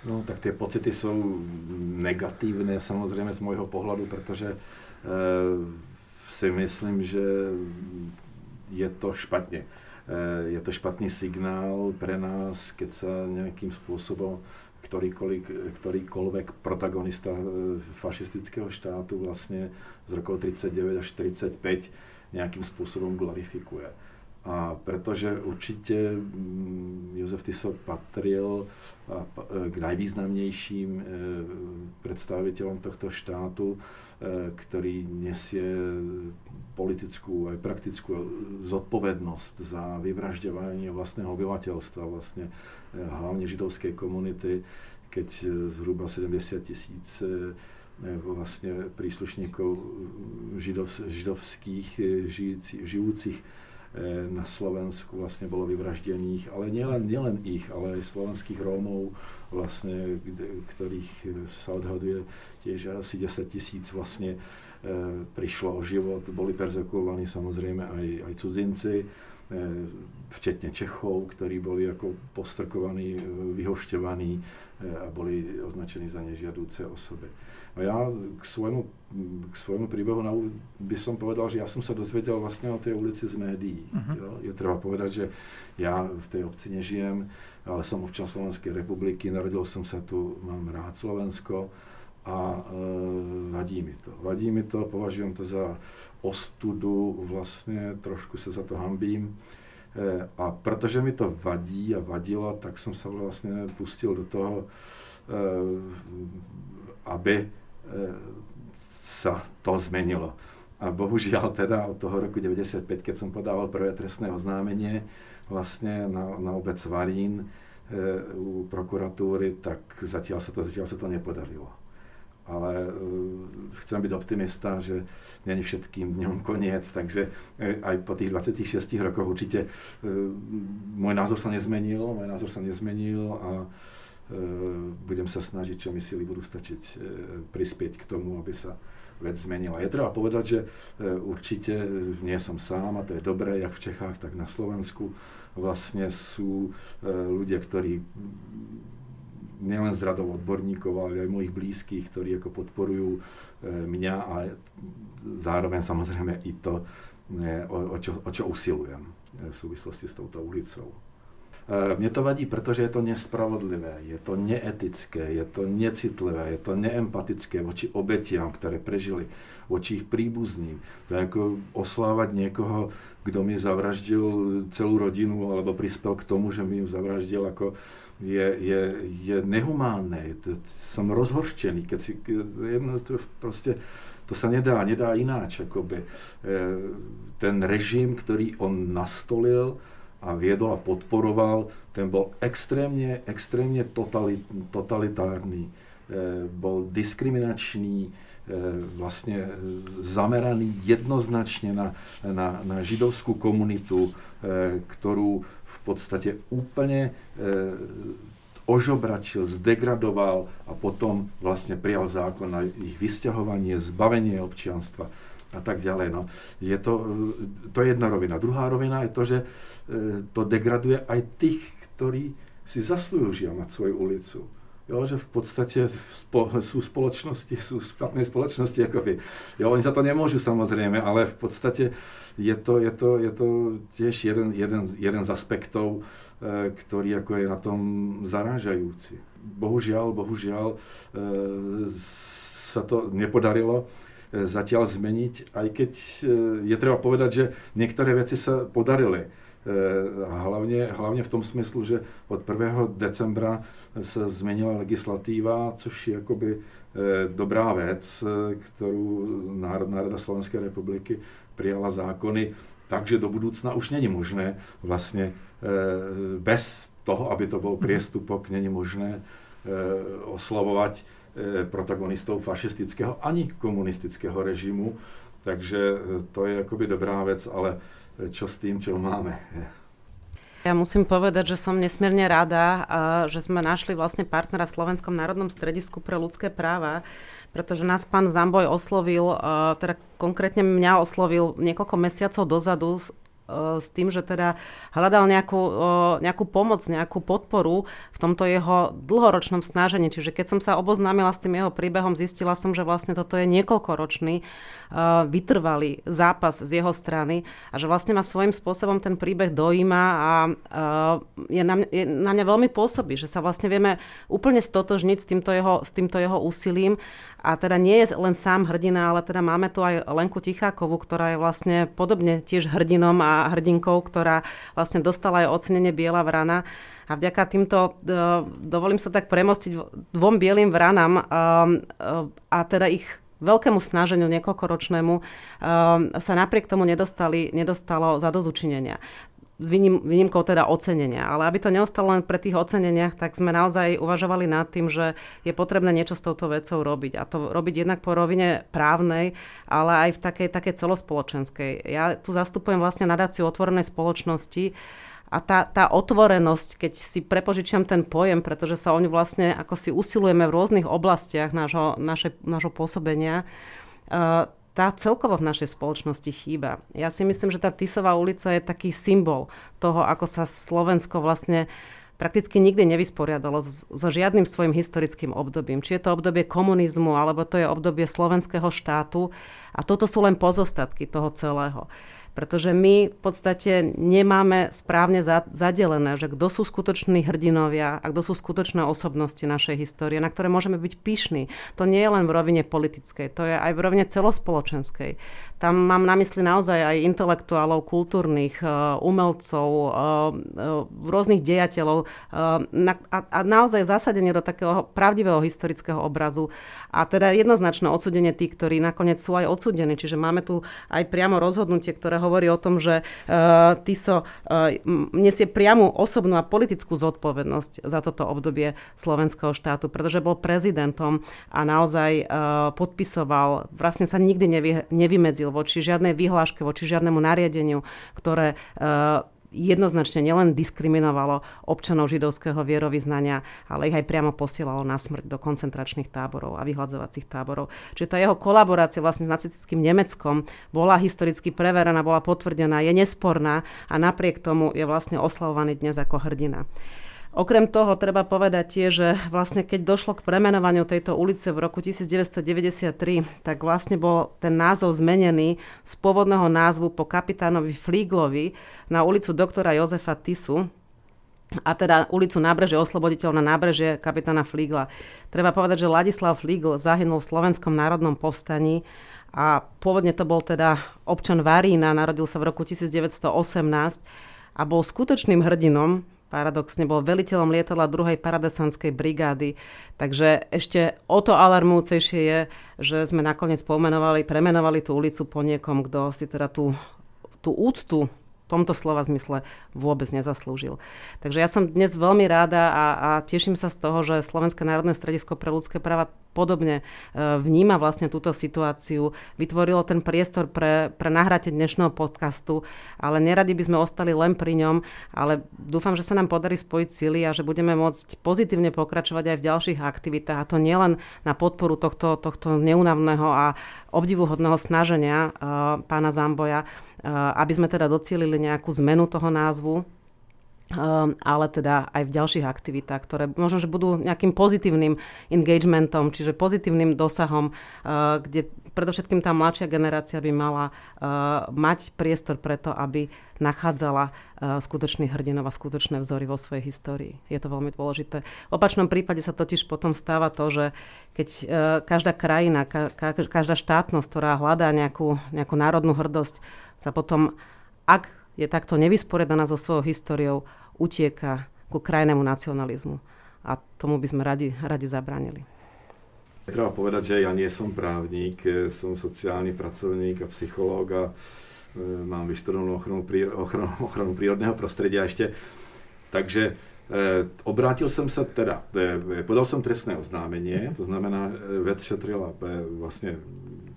No tak tie pocity sú negatívne samozrejme z môjho pohľadu, pretože e, si myslím, že je to špatne. E, je to špatný signál pre nás, keď sa nejakým spôsobom ktorýkoľvek protagonista e, fašistického štátu vlastne z rokov 39 až 45 nejakým spôsobom glorifikuje. A pretože určite mm, Jozef Tiso patril k najvýznamnejším e, predstaviteľom tohto štátu, e, ktorý nesie politickú aj praktickú zodpovednosť za vyvražďovanie vlastného obyvateľstva, vlastne e, hlavne židovskej komunity, keď zhruba 70 tisíc vlastne príslušníkov židov, židovských žijúcich E, na Slovensku vlastne bolo vyvraždených, ale nielen, nielen ich, ale aj slovenských Rómov, vlastne, ktorých sa odhaduje tiež asi 10 tisíc vlastne e, prišlo o život, boli perzekovaní samozrejme aj, aj cudzinci, e, včetne Čechov, ktorí boli ako postrkovaní, vyhošťovaní a boli označení za nežiadúce osoby. A ja k svojmu, k svojmu príbehu by som povedal, že ja som sa dozvedel vlastne o tej ulici z médií. Uh-huh. Jo? Je treba povedať, že ja v tej obci nežijem, ale som občan Slovenskej republiky, narodil som sa tu, mám rád Slovensko a e, vadí mi to. Vadí mi to, považujem to za ostudu, vlastne trošku sa za to hambím. E, a protože mi to vadí a vadilo, tak som sa vlastne pustil do toho, aby sa to zmenilo. A bohužiaľ teda od toho roku 95, keď som podával prvé trestné oznámenie vlastne na, na obec Varín e, u prokuratúry, tak zatiaľ sa to, zatiaľ sa to nepodarilo. Ale e, chcem byť optimista, že není všetkým dňom koniec, takže e, aj po tých 26 rokoch určite e, môj názor sa nezmenil, môj názor sa nezmenil a budem sa snažiť, čo mi sily budú stačiť, e, prispieť k tomu, aby sa vec zmenila. Je treba povedať, že e, určite nie som sám a to je dobré, jak v Čechách, tak na Slovensku. Vlastne sú ľudia, ktorí nielen z radov odborníkov, ale aj mojich blízkych, ktorí ako podporujú mňa a zároveň samozrejme i to, o, o, čo, o čo usilujem v súvislosti s touto ulicou. Eh, mne to vadí, pretože je to nespravodlivé, je to neetické, je to necitlivé, je to neempatické voči obetiam, ktoré prežili, voči ich príbuzným. To je ako oslávať niekoho, kto mi zavraždil celú rodinu alebo prispel k tomu, že mi ju zavraždil, ako je, je, je nehumánne. Som rozhorčený, keď si to proste to sa nedá, nedá ináč. Akoby. Eh, ten režim, ktorý on nastolil, a viedol a podporoval, ten bol extrémne, extrémne totalit, totalitárny, e, bol diskriminačný, e, vlastne zameraný jednoznačne na, na, na židovskú komunitu, e, ktorú v podstate úplne e, ožobračil, zdegradoval a potom vlastne prijal zákon na ich vysťahovanie, zbavenie občianstva a tak ďalej. No. Je to, to je jedna rovina. Druhá rovina je to, že e, to degraduje aj tých, ktorí si zaslúžia mať svoju ulicu. Jo, že v podstate sú spoločnosti, sú špatné spoločnosti ako vy. Jo, oni za to nemôžu samozrejme, ale v podstate je to, je to, je to tiež jeden, jeden, jeden z aspektov, e, ktorý ako je na tom zarážajúci. Bohužiaľ, bohužiaľ e, sa to nepodarilo E, zatiaľ zmeniť, aj keď e, je treba povedať, že niektoré veci sa podarili. E, hlavne, hlavne v tom smyslu, že od 1. decembra sa zmenila legislatíva, což je akoby dobrá vec, ktorú Národná rada Slovenskej republiky prijala zákony, takže do budúcna už není možné vlastne bez toho, aby to bol mhm. priestupok, není možné oslavovať E, protagonistov fašistického ani komunistického režimu. Takže e, to je akoby dobrá vec, ale e, čo s tým, čo máme? Ja musím povedať, že som nesmierne rada, že sme našli vlastne partnera v Slovenskom národnom stredisku pre ľudské práva, pretože nás pán Zamboj oslovil, teda konkrétne mňa oslovil niekoľko mesiacov dozadu s tým, že teda hľadal nejakú, nejakú pomoc, nejakú podporu v tomto jeho dlhoročnom snažení. Čiže keď som sa oboznámila s tým jeho príbehom, zistila som, že vlastne toto je niekoľkoročný vytrvalý zápas z jeho strany a že vlastne ma svojím spôsobom ten príbeh dojíma a je na, mňa, je na mňa veľmi pôsobí, že sa vlastne vieme úplne stotožniť s týmto jeho, s týmto jeho úsilím a teda nie je len sám hrdina, ale teda máme tu aj Lenku Tichákovú, ktorá je vlastne podobne tiež hrdinom a hrdinkou, ktorá vlastne dostala aj ocenenie Biela vrana. A vďaka týmto, e, dovolím sa tak premostiť dvom bielým vranám e, e, a teda ich veľkému snaženiu niekoľkoročnému sa napriek tomu nedostali, nedostalo za dozučinenia s výnim, výnimkou teda ocenenia. Ale aby to neostalo len pre tých oceneniach, tak sme naozaj uvažovali nad tým, že je potrebné niečo s touto vecou robiť. A to robiť jednak po rovine právnej, ale aj v takej, takej celospoločenskej. Ja tu zastupujem vlastne nadáciu otvorenej spoločnosti a tá, tá otvorenosť, keď si prepožičiam ten pojem, pretože sa o ňu vlastne ako si usilujeme v rôznych oblastiach nášho, naše, nášho pôsobenia, uh, tá celkovo v našej spoločnosti chýba. Ja si myslím, že tá Tisová ulica je taký symbol toho, ako sa Slovensko vlastne prakticky nikdy nevysporiadalo so žiadnym svojim historickým obdobím. Či je to obdobie komunizmu, alebo to je obdobie slovenského štátu. A toto sú len pozostatky toho celého pretože my v podstate nemáme správne zadelené, že kto sú skutoční hrdinovia a kto sú skutočné osobnosti našej histórie, na ktoré môžeme byť pyšní. To nie je len v rovine politickej, to je aj v rovine celospoločenskej. Tam mám na mysli naozaj aj intelektuálov, kultúrnych, e, umelcov, e, e, rôznych dejateľov a naozaj zasadenie do takého pravdivého historického obrazu a teda jednoznačné odsudenie tých, ktorí nakoniec sú aj odsudení. Čiže máme tu aj priamo rozhodnutie, ktoré hovorí o tom, že uh, Tiso uh, nesie priamu osobnú a politickú zodpovednosť za toto obdobie slovenského štátu, pretože bol prezidentom a naozaj uh, podpisoval, vlastne sa nikdy nevy, nevymedzil voči žiadnej vyhláške, voči žiadnemu nariadeniu, ktoré uh, jednoznačne nielen diskriminovalo občanov židovského vierovýznania, ale ich aj priamo posielalo na smrť do koncentračných táborov a vyhľadzovacích táborov. Čiže tá jeho kolaborácia vlastne s nacistickým Nemeckom bola historicky preverená, bola potvrdená, je nesporná a napriek tomu je vlastne oslavovaný dnes ako hrdina. Okrem toho treba povedať tiež, že vlastne keď došlo k premenovaniu tejto ulice v roku 1993, tak vlastne bol ten názov zmenený z pôvodného názvu po kapitánovi Flíglovi na ulicu doktora Jozefa Tisu, a teda ulicu Nábreže, osloboditeľ na nábreže kapitána Flígla. Treba povedať, že Ladislav Flígl zahynul v Slovenskom národnom povstaní a pôvodne to bol teda občan Varína, narodil sa v roku 1918 a bol skutočným hrdinom paradoxne bol veliteľom lietadla 2. paradesanskej brigády. Takže ešte o to alarmúcejšie je, že sme nakoniec pomenovali, premenovali tú ulicu po niekom, kto si teda tú, tú úctu tomto slova zmysle vôbec nezaslúžil. Takže ja som dnes veľmi ráda a, a teším sa z toho, že Slovenské národné stredisko pre ľudské práva podobne e, vníma vlastne túto situáciu, vytvorilo ten priestor pre, pre nahráte dnešného podcastu, ale neradi by sme ostali len pri ňom, ale dúfam, že sa nám podarí spojiť sily a že budeme môcť pozitívne pokračovať aj v ďalších aktivitách a to nielen na podporu tohto, tohto neunavného a obdivuhodného snaženia uh, pána Zamboja, aby sme teda docielili nejakú zmenu toho názvu ale teda aj v ďalších aktivitách, ktoré možno, že budú nejakým pozitívnym engagementom, čiže pozitívnym dosahom, uh, kde predovšetkým tá mladšia generácia by mala uh, mať priestor preto, aby nachádzala skutočných hrdinov a skutočné vzory vo svojej histórii. Je to veľmi dôležité. V opačnom prípade sa totiž potom stáva to, že keď každá krajina, ka, ka, každá štátnosť, ktorá hľadá nejakú, nejakú národnú hrdosť, sa potom, ak je takto nevysporiadaná so svojou históriou, utieka ku krajnému nacionalizmu. A tomu by sme radi, radi zabránili. Treba povedať, že ja nie som právnik, som sociálny pracovník a psychológ a e, mám vyštudovanú ochranu, ochranu, ochranu prírodného prostredia ešte. Takže e, obrátil som sa teda, e, podal som trestné oznámenie, to znamená, e, vec šetrila e, vlastne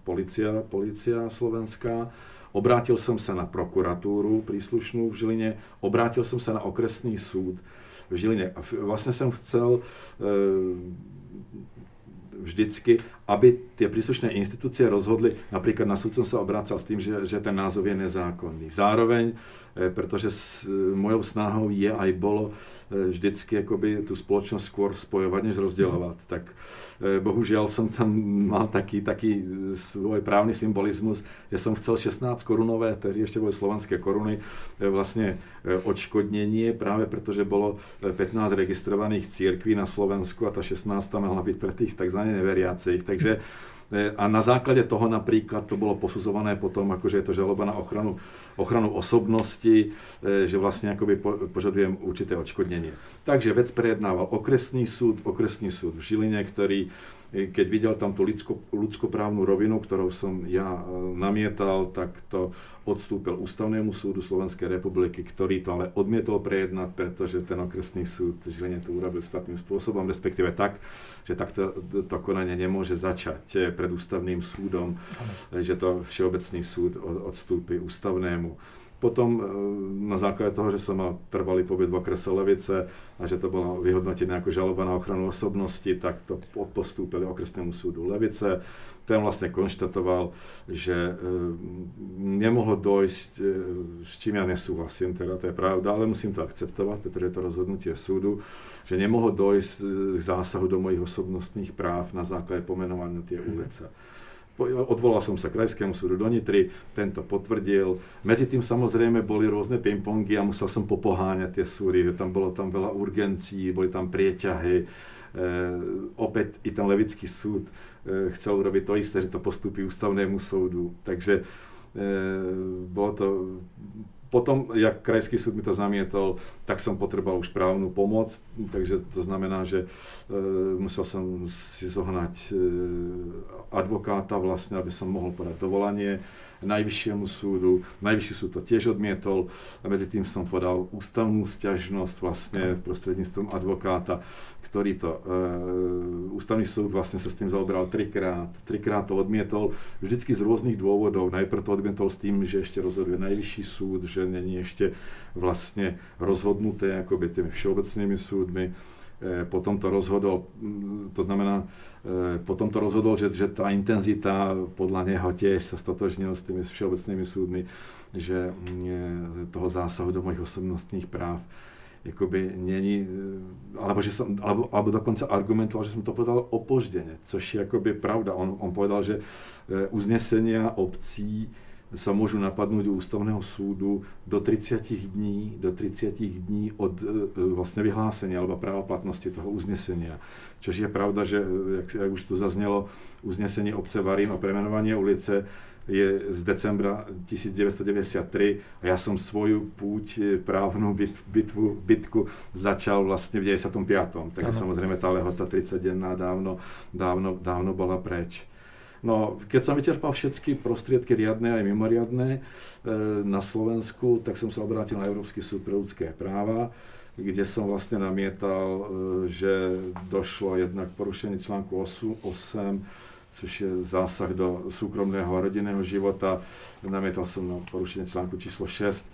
policia, policia slovenská, Obrátil som sa na prokuratúru príslušnú v Žiline, obrátil som sa na okresný súd v Žiline. A vlastne som chcel e, vždycky, aby tie príslušné inštitúcie rozhodli, napríklad na súd som sa obrácal s tým, že, že ten názov je nezákonný. Zároveň, pretože s, mojou snahou je aj bolo vždycky akoby tú spoločnosť skôr spojovať, než rozdielovať, tak bohužiaľ som tam mal taký, taký svoj právny symbolizmus, že som chcel 16 korunové, tedy ešte boli slovanské koruny, vlastne odškodnenie, práve pretože bolo 15 registrovaných církví na Slovensku a tá 16 mala byť pre tých tzv. neveriacich. Takže e, a na základe toho napríklad to bolo posudzované potom, akože je to žaloba na ochranu, ochranu osobnosti, e, že vlastne akoby požadujem určité odškodnenie. Takže vec prejednával okresný súd, okresný súd v Žiline, ktorý keď videl tam tú ľudsko, ľudskoprávnu rovinu, ktorou som ja e, namietal, tak to odstúpil Ústavnému súdu Slovenskej republiky, ktorý to ale odmietol prejednať, pretože ten okresný súd Žiline to urobil správnym spôsobom, respektíve tak, že takto to konanie nemôže začať e, pred Ústavným súdom, že to Všeobecný súd odstúpi Ústavnému. Potom e, na základe toho, že som mal trvalý pobyt v okrese Levice a že to bolo vyhodnotené ako žaloba na ochranu osobnosti, tak to postúpili okresnému súdu Levice. Ten vlastne konštatoval, že e, nemohlo dojsť, e, s čím ja nesúhlasím, teda to je pravda, ale musím to akceptovať, pretože je to rozhodnutie súdu, že nemohlo dojsť k zásahu do mojich osobnostných práv na základe pomenovania tie ulice. Odvolal som sa krajskému súdu do Nitry, tento potvrdil. Medzi tým samozrejme boli rôzne pingpongy a musel som popoháňať tie súdy, že tam bolo tam veľa urgencií, boli tam prieťahy. E, opäť i ten Levický súd e, chcel urobiť to isté, že to postupí ústavnému súdu. Takže e, bolo to potom, jak krajský súd mi to zamietol, tak som potreboval už právnu pomoc, takže to znamená, že e, musel som si zohnať e, advokáta vlastne, aby som mohol podať dovolanie najvyššiemu súdu. Najvyšší súd to tiež odmietol a medzi tým som podal ústavnú stiažnosť vlastne prostredníctvom advokáta, ktorý to, e, ústavný súd vlastne sa s tým zaoberal trikrát, trikrát to odmietol, vždycky z rôznych dôvodov. Najprv to odmietol s tým, že ešte rozhoduje najvyšší súd, že není ešte vlastne rozhodnuté akoby tými všeobecnými súdmi. E, potom to rozhodol, to znamená, E, potom to rozhodol, že, že tá intenzita podľa neho tiež sa stotožnil s tými všeobecnými súdmi, že mm, toho zásahu do mojich osobnostných práv jakoby není, e, alebo, že som, alebo, alebo dokonca argumentoval, že som to povedal opoždene, což je akoby pravda. On, on povedal, že uznesenia obcí sa môžu napadnúť u ústavného súdu do 30 dní, do 30 dní od e, e, vlastne vyhlásenia alebo právoplatnosti toho uznesenia. Čož je pravda, že, jak, jak už tu zaznelo, uznesenie obce Varín o premenovanie ulice je z decembra 1993 a ja som svoju púť e, právnu bit, bitvu, bitku začal vlastne v 95. Takže samozrejme tá lehota 30 denná dávno, dávno, dávno bola preč. No, keď som vyčerpal všetky prostriedky riadne aj mimoriadne e, na Slovensku, tak som sa obrátil na Európsky súd pre ľudské práva, kde som vlastne namietal, e, že došlo jednak k porušení článku 8, 8 což je zásah do súkromného a rodinného života. Namietal som na porušenie článku číslo 6 e,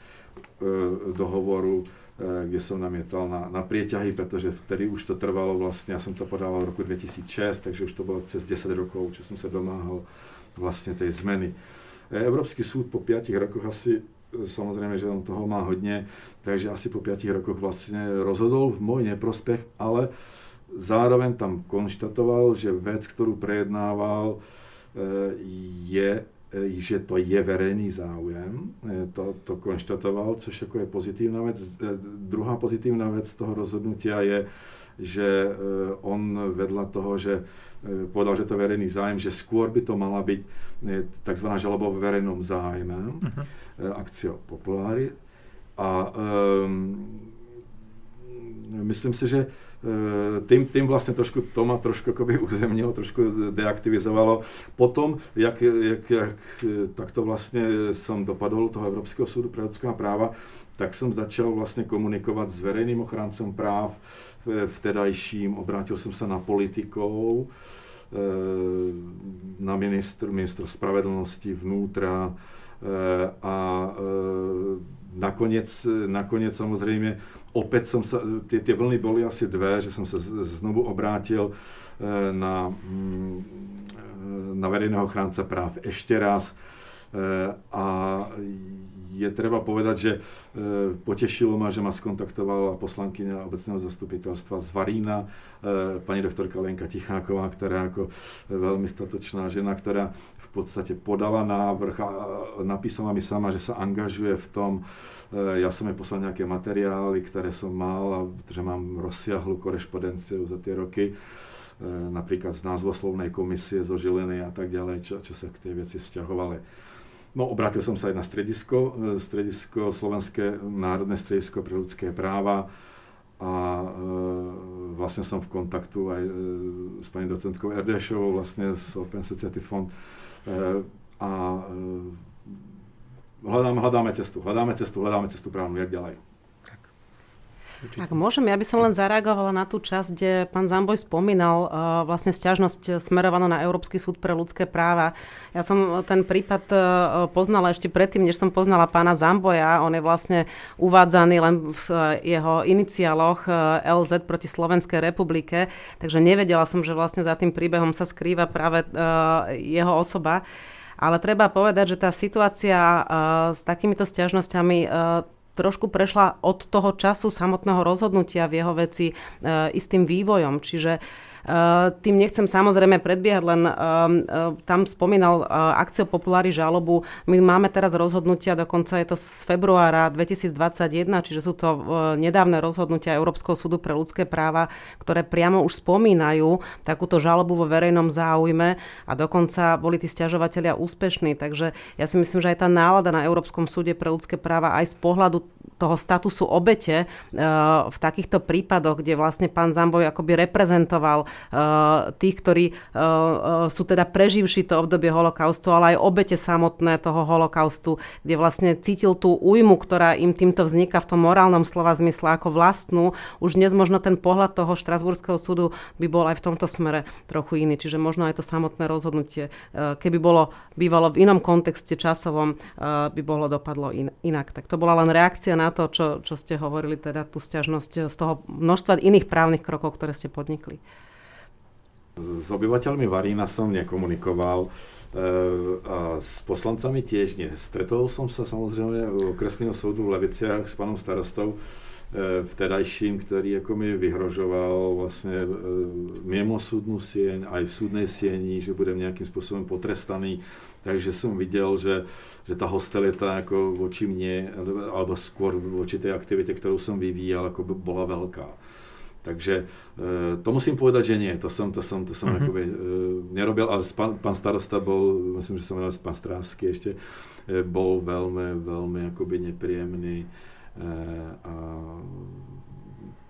dohovoru kde som namietal na, na prieťahy, pretože vtedy už to trvalo vlastne, ja som to podával v roku 2006, takže už to bolo cez 10 rokov, čo som sa domáhal vlastne tej zmeny. Eh, Európsky súd po 5 rokoch asi, samozrejme, že on toho má hodne, takže asi po 5 rokoch vlastne rozhodol v môj neprospech, ale zároveň tam konštatoval, že vec, ktorú prejednával, eh, je že to je verejný záujem, e, to, to konštatoval, což jako je pozitívna vec. E, druhá pozitívna vec toho rozhodnutia je, že on vedľa toho, že povedal, že to je verejný zájem, že skôr by to mala byť tzv. žaloba v verejnom zájme, uh-huh. akcio populári. A um, myslím si, že Eh, tým, tým vlastne trošku, to ma trošku akoby uzemnilo, trošku deaktivizovalo. Potom, jak, jak, jak takto vlastne som dopadol toho Európskeho súdu pre ľudská práva, tak som začal vlastne komunikovať s verejným ochráncom práv vtedajším, obrátil som sa na politikov, eh, na ministr, ministr spravedlnosti, vnútra, a nakoniec, nakoniec samozrejme opäť som sa, tie, tie vlny boli asi dve, že som sa znovu obrátil na, mm, na verejného chránca práv ešte raz. A je treba povedať, že potešilo ma, že ma skontaktovala poslankyňa obecného zastupiteľstva z Varína, pani doktorka Lenka Ticháková, ktorá ako veľmi statočná žena, ktorá v podstate podala návrh a napísala mi sama, že sa angažuje v tom. E, ja som jej poslal nejaké materiály, ktoré som mal a že mám rozsiahlu korešpondenciu za tie roky napríklad z názvoslovnej komisie zo Žiliny a tak ďalej, čo, čo sa k tej veci vzťahovali. No, obrátil som sa aj na stredisko, e, stredisko Slovenské národné stredisko pre ľudské práva a e, vlastne som v kontaktu aj e, s pani docentkou Erdešovou, vlastne z Open Society Fund e, a e, hľadáme, hľadáme cestu, hľadáme cestu, hľadáme cestu právnu, jak ďalej. Určite. Ak môžem, ja by som len zareagovala na tú časť, kde pán Zamboj spomínal uh, vlastne stiažnosť smerovanú na Európsky súd pre ľudské práva. Ja som ten prípad uh, poznala ešte predtým, než som poznala pána Zamboja. On je vlastne uvádzaný len v uh, jeho iniciáloch LZ proti Slovenskej republike, takže nevedela som, že vlastne za tým príbehom sa skrýva práve jeho osoba. Ale treba povedať, že tá situácia s takýmito stiažnosťami trošku prešla od toho času samotného rozhodnutia v jeho veci e, istým vývojom. Čiže tým nechcem samozrejme predbiehať, len eh, eh, tam spomínal akciu Populári žalobu. My máme teraz rozhodnutia, dokonca je to z februára 2021, čiže sú to nedávne rozhodnutia Európskeho súdu pre ľudské práva, ktoré priamo už spomínajú takúto žalobu vo verejnom záujme a dokonca boli tí stiažovateľia úspešní. Takže ja si myslím, že aj tá nálada na Európskom súde pre ľudské práva aj z pohľadu toho statusu obete v takýchto prípadoch, kde vlastne pán Zamboj akoby reprezentoval Eh, tých, ktorí eh, eh, sú teda preživší to obdobie holokaustu, ale aj obete samotné toho holokaustu, kde vlastne cítil tú újmu, ktorá im týmto vzniká v tom morálnom slova zmysle ako vlastnú. Už dnes možno ten pohľad toho Štrasburského súdu by bol aj v tomto smere trochu iný. Čiže možno aj to samotné rozhodnutie, keby bolo bývalo v inom kontexte časovom, by bolo dopadlo in, inak. Tak to bola len reakcia na to, čo, čo ste hovorili, teda tú stiažnosť z toho množstva iných právnych krokov, ktoré ste podnikli. S obyvateľmi Varína som nekomunikoval e, a s poslancami tiež nie. Stretol som sa samozrejme u okresného súdu v Leviciach s pánom starostou e, vtedajším, ktorý ako mi vyhrožoval vlastne e, mimo súdnu sieň, aj v súdnej sieni, že budem nejakým spôsobom potrestaný. Takže som videl, že, že tá hostelita ako voči mne, alebo skôr voči tej aktivite, ktorú som vyvíjal, ako bola veľká. Takže e, to musím povedať, že nie, to som, to som, to som uh-huh. akoby, e, nerobil, ale pán, pán starosta bol, myslím, že som menoval pán Strásky ešte, e, bol veľmi, veľmi akoby nepríjemný a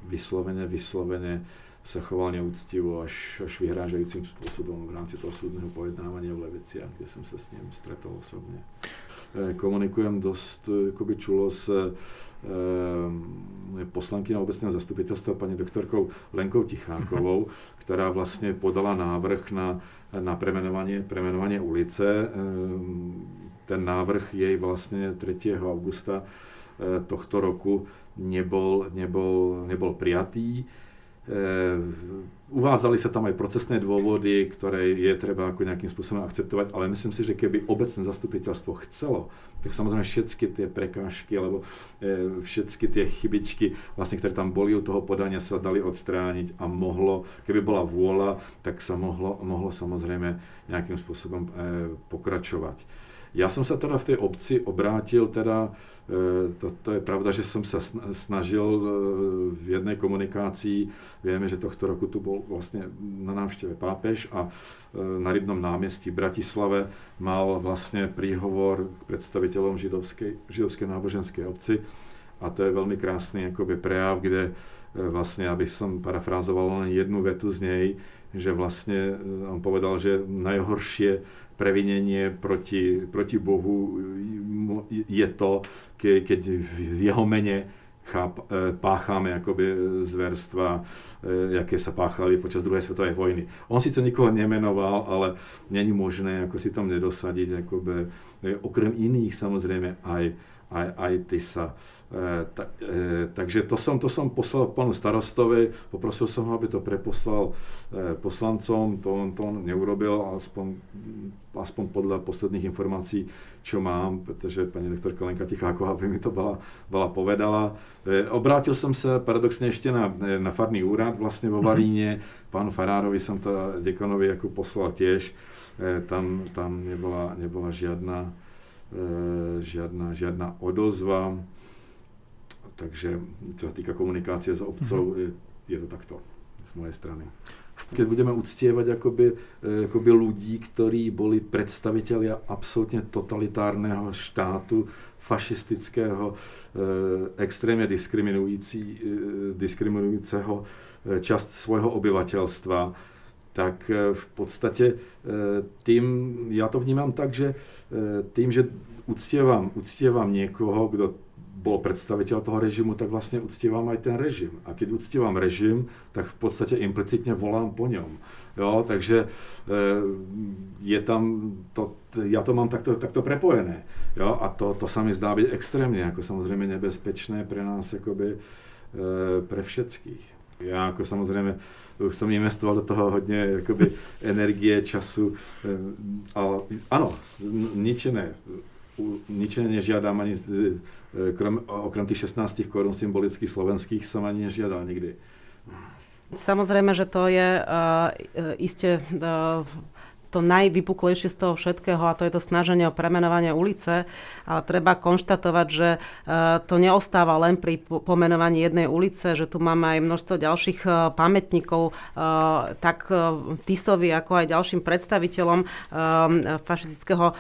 vyslovene, vyslovene sa choval neúctivo až, až vyhrážajúcim spôsobom v rámci toho súdneho pojednávania v Leviciach, kde som sa s ním stretol osobne. Komunikujem dosť akoby čulo s Ehm, poslankyňou obecného zastupiteľstva pani doktorkou Lenkou Tichákovou, ktorá vlastne podala návrh na, na premenovanie, premenovanie ulice. Ehm, ten návrh jej vlastne 3. augusta e, tohto roku nebol, nebol, nebol prijatý. Ehm, uvádzali sa tam aj procesné dôvody, ktoré je treba ako nejakým spôsobom akceptovať, ale myslím si, že keby obecné zastupiteľstvo chcelo, tak samozrejme všetky tie prekážky alebo e, všetky tie chybičky, vlastne, ktoré tam boli u toho podania, sa dali odstrániť a mohlo, keby bola vôľa, tak sa mohlo, mohlo samozrejme nejakým spôsobom e, pokračovať. Ja som sa teda v tej obci obrátil teda E, to, to je pravda, že som sa snažil e, v jednej komunikácii, vieme, že tohto roku tu bol vlastne na návšteve pápež a e, na Rybnom námestí v Bratislave mal vlastne príhovor k predstaviteľom židovskej, židovskej náboženskej obci a to je veľmi krásny akoby prejav, kde vlastne, aby som parafrázoval len jednu vetu z nej, že vlastne on povedal, že najhoršie previnenie proti, proti Bohu je to, ke, keď v jeho mene cháp, e, pácháme akoby zverstva, e, jaké sa páchali počas druhej svetovej vojny. On síce nikoho nemenoval, ale není možné ako si tam nedosadiť, akoby, e, okrem iných samozrejme aj, aj, aj ty sa. E, ta, e, takže to som, to som poslal panu starostovi, poprosil som ho, aby to preposlal e, poslancom, to on to on neurobil, aspoň, aspoň podľa posledných informácií, čo mám, pretože pani doktorka Lenka Ticháková by mi to bola, bola povedala. E, obrátil som sa paradoxne ešte na, na farný úrad vlastne vo mhm. Varíne, mm-hmm. pánu Farárovi som to dekonovi ako poslal tiež, e, tam, tam nebola, nebola žiadna, e, žiadna, žiadna odozva. Takže čo sa týka komunikácie s obcov, mm-hmm. je, je to takto z mojej strany. Keď budeme uctievať akoby, e, akoby ľudí, ktorí boli predstavitelia absolútne totalitárneho štátu, fašistického, e, extrémne diskriminující, e, diskriminujúceho časť svojho obyvateľstva, tak v podstate tým, ja to vnímam tak, že tým, že uctievam, uctievam niekoho, kto bol predstaviteľ toho režimu, tak vlastne uctievam aj ten režim. A keď uctievam režim, tak v podstate implicitne volám po ňom. Jo, takže e, je tam, to, ja to mám takto, takto prepojené. Jo, a to, to sa mi zdá byť extrémne, ako samozrejme nebezpečné pre nás, akoby, e, pre všetkých. Ja ako samozrejme už som investoval do toho hodně akoby, energie, času, ale áno, ničené ničené nežiadam ani, e, krom, okrem tých 16 korún symbolických slovenských som ani nežiadal nikdy. Samozrejme, že to je uh, iste uh, to najvypuklejšie z toho všetkého a to je to snaženie o premenovanie ulice, ale treba konštatovať, že e, to neostáva len pri pomenovaní jednej ulice, že tu máme aj množstvo ďalších e, pamätníkov, e, tak Tisovi, ako aj ďalším predstaviteľom fašistického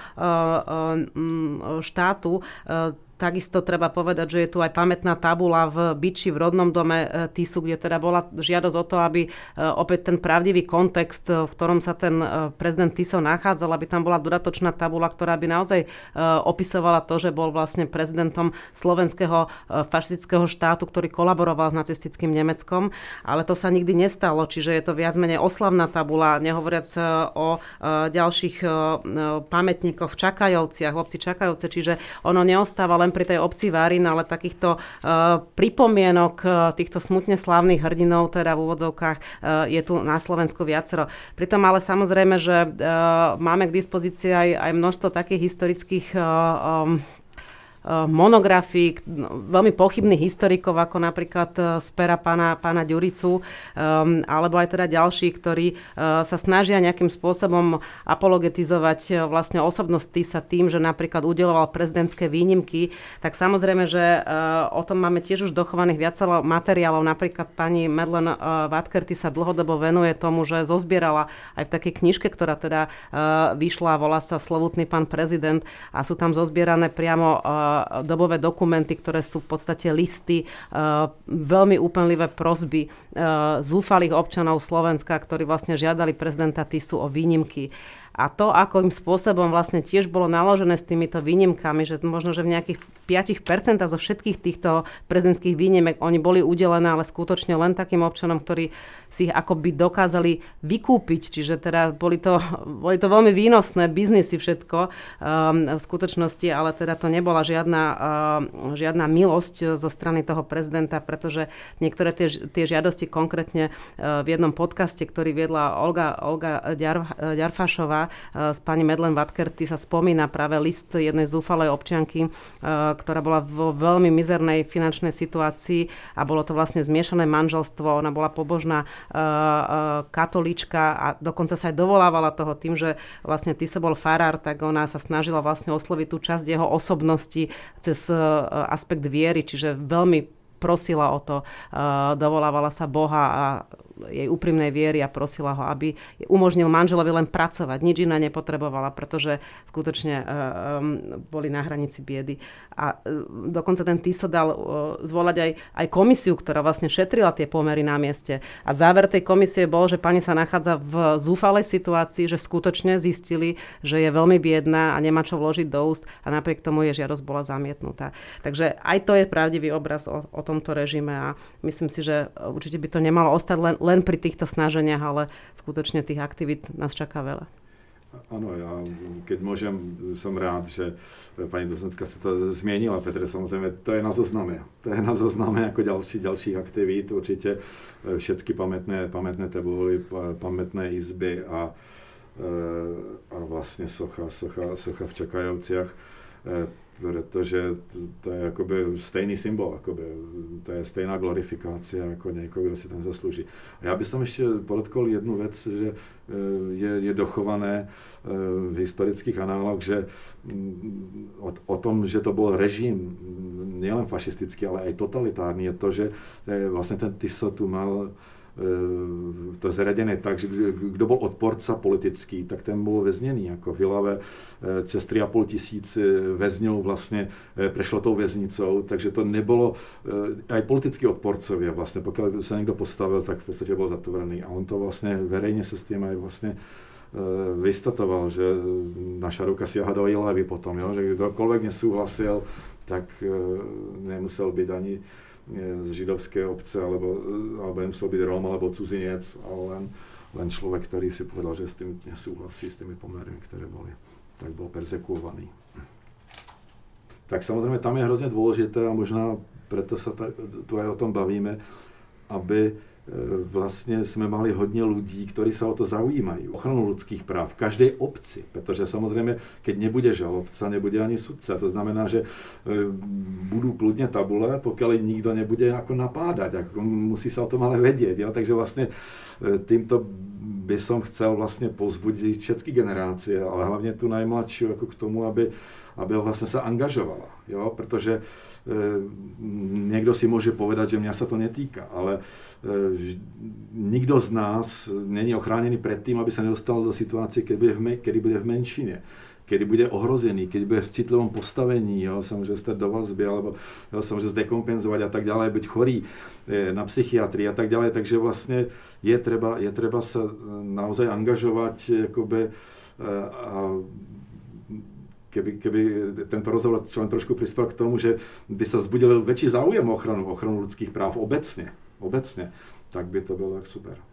štátu Takisto treba povedať, že je tu aj pamätná tabula v Biči v rodnom dome e, Tisu, kde teda bola žiadosť o to, aby e, opäť ten pravdivý kontext, e, v ktorom sa ten prezident Tiso nachádzal, aby tam bola dodatočná tabula, ktorá by naozaj opisovala to, že bol vlastne prezidentom slovenského fašistického štátu, ktorý kolaboroval s nacistickým Nemeckom, ale to sa nikdy nestalo, čiže je to viac menej oslavná tabula, nehovoriac o ďalších pamätníkoch v Čakajovciach, v obci Čakajovce, čiže ono neostáva len len pri tej obci Várin, ale takýchto uh, pripomienok uh, týchto smutne slávnych hrdinov, teda v úvodzovkách, uh, je tu na Slovensku viacero. Pritom ale samozrejme, že máme k dispozícii aj, aj množstvo takých historických Eh, monografií no, veľmi pochybných historikov, ako napríklad eh, z pera pána, pána Ďuricu, um, alebo aj teda ďalší, ktorí uh, sa snažia nejakým spôsobom apologetizovať vlastne osobnosť Tisa tým, že napríklad udeloval prezidentské výnimky, tak samozrejme, že o tom máme tiež už dochovaných viacero materiálov. Napríklad pani Madeleine uh, Vatkerty sa dlhodobo venuje tomu, že zozbierala aj v takej knižke, ktorá teda vyšla, volá sa Slovutný pán prezident a sú tam zozbierané priamo dobové dokumenty, ktoré sú v podstate listy, veľmi úplnlivé prosby zúfalých občanov Slovenska, ktorí vlastne žiadali prezidenta Tisu o výnimky a to, akým spôsobom vlastne tiež bolo naložené s týmito výnimkami, že možno, že v nejakých 5% zo všetkých týchto prezidentských výnimek oni boli udelené, ale skutočne len takým občanom, ktorí si ich akoby dokázali vykúpiť. Čiže teda boli to, boli to veľmi výnosné biznisy všetko um, v skutočnosti, ale teda to nebola žiadna, um, žiadna milosť zo strany toho prezidenta, pretože niektoré tie, tie žiadosti konkrétne uh, v jednom podcaste, ktorý viedla Olga, Olga Ďar, Ďarfašová, s pani Medlen Vatkerty sa spomína práve list jednej zúfalej občianky, eh, ktorá bola vo veľmi mizernej finančnej situácii a bolo to vlastne zmiešané manželstvo. Ona bola pobožná eh, katolička a dokonca sa aj dovolávala toho tým, že vlastne ty bol farár, tak ona sa snažila vlastne osloviť tú časť jeho osobnosti cez aspekt viery, čiže veľmi prosila o to, dovolávala sa Boha a jej úprimnej viery a prosila ho, aby umožnil manželovi len pracovať. Nič iné nepotrebovala, pretože skutočne um, boli na hranici biedy. A um, dokonca ten Tiso dal zvolať aj, aj komisiu, ktorá vlastne šetrila tie pomery na mieste. A záver tej komisie bol, že pani sa nachádza v zúfalej situácii, že skutočne zistili, že je veľmi biedná a nemá čo vložiť do úst a napriek tomu jej žiadosť bola zamietnutá. Takže aj to je pravdivý obraz o, o tomto režime a myslím si, že určite by to nemalo ostať len, len pri týchto snaženiach, ale skutočne tých aktivít nás čaká veľa. Áno, ja keď môžem, som rád, že pani docentka sa to zmienila, Petre, samozrejme, to je na zozname. To je na zozname ako ďalší, ďalších aktivít, určite e, všetky pamätné, pamätné tabuly, pamätné izby a, e, a vlastne socha, socha, socha v Čakajovciach e, pretože to je akoby stejný symbol, akoby, to je stejná glorifikácia ako niekoho, kdo si tam zaslúži. A já bych tam ještě podotkol jednu věc, že eh, je, je dochované eh, v historických análoch, že mm, o, o tom, že to byl režim mm, nielen fašistický, ale i totalitární, je to, že eh, vlastně ten Tiso tu mal to zaradené tak, že kdo byl odporca politický, tak ten byl vezněný. Jako v Ilave cez 3,5 tisíc väzňov vlastně prešlo tou väznicou, takže to nebylo, aj politický odporcovia vlastně, pokud se někdo postavil, tak v podstatě byl zatvorený. A on to vlastně verejně se s tím aj vlastně vystatoval, že naša ruka siaha do Ilavy potom, jo? že kdokoľvek nesúhlasil, tak nemusel byť ani z židovské obce, alebo, alebo nemusel byť Róm, alebo cudzinec, ale len, len človek, ktorý si povedal, že s tým nesúhlasí, s tými pomermi, ktoré boli, tak bol persekuovaný. Tak samozrejme tam je hrozne dôležité a možná preto sa tu aj o tom bavíme, aby E, vlastně jsme mali hodně lidí, kteří se o to zaujímají. Ochranu lidských práv v každé obci, protože samozřejmě, keď nebude žalobca, nebude ani sudce. To znamená, že e, budou pludně tabule, pokud nikdo nebude jako napádat. Jako musí se o tom ale vědět. Jo? Takže vlastně e, tímto by som chcel vlastně pozbudit všechny generácie, ale hlavně tu najmladší jako k tomu, aby, aby vlastně se angažovala. Jo? Protože e, někdo si může povedat, že mě se to netýká, ale e, nikdo z nás není ochráněný před tím, aby se nedostal do situace, kdy bude v, kedy bude v menšině kedy bude ohrozený, keď bude v citlivom postavení, jo, samozřejmě stať do vazby, alebo jo, samozřejmě zdekompenzovat a tak dále, byť chorý e, na psychiatrii a tak dále, takže vlastně je treba, je treba se naozaj angažovat, jakoby, e, a keby, keby tento rozhovor čo len trošku prispel k tomu, že by sa zbudil väčší záujem o ochranu, ochranu ľudských práv obecne, obecne, tak by to bylo tak super.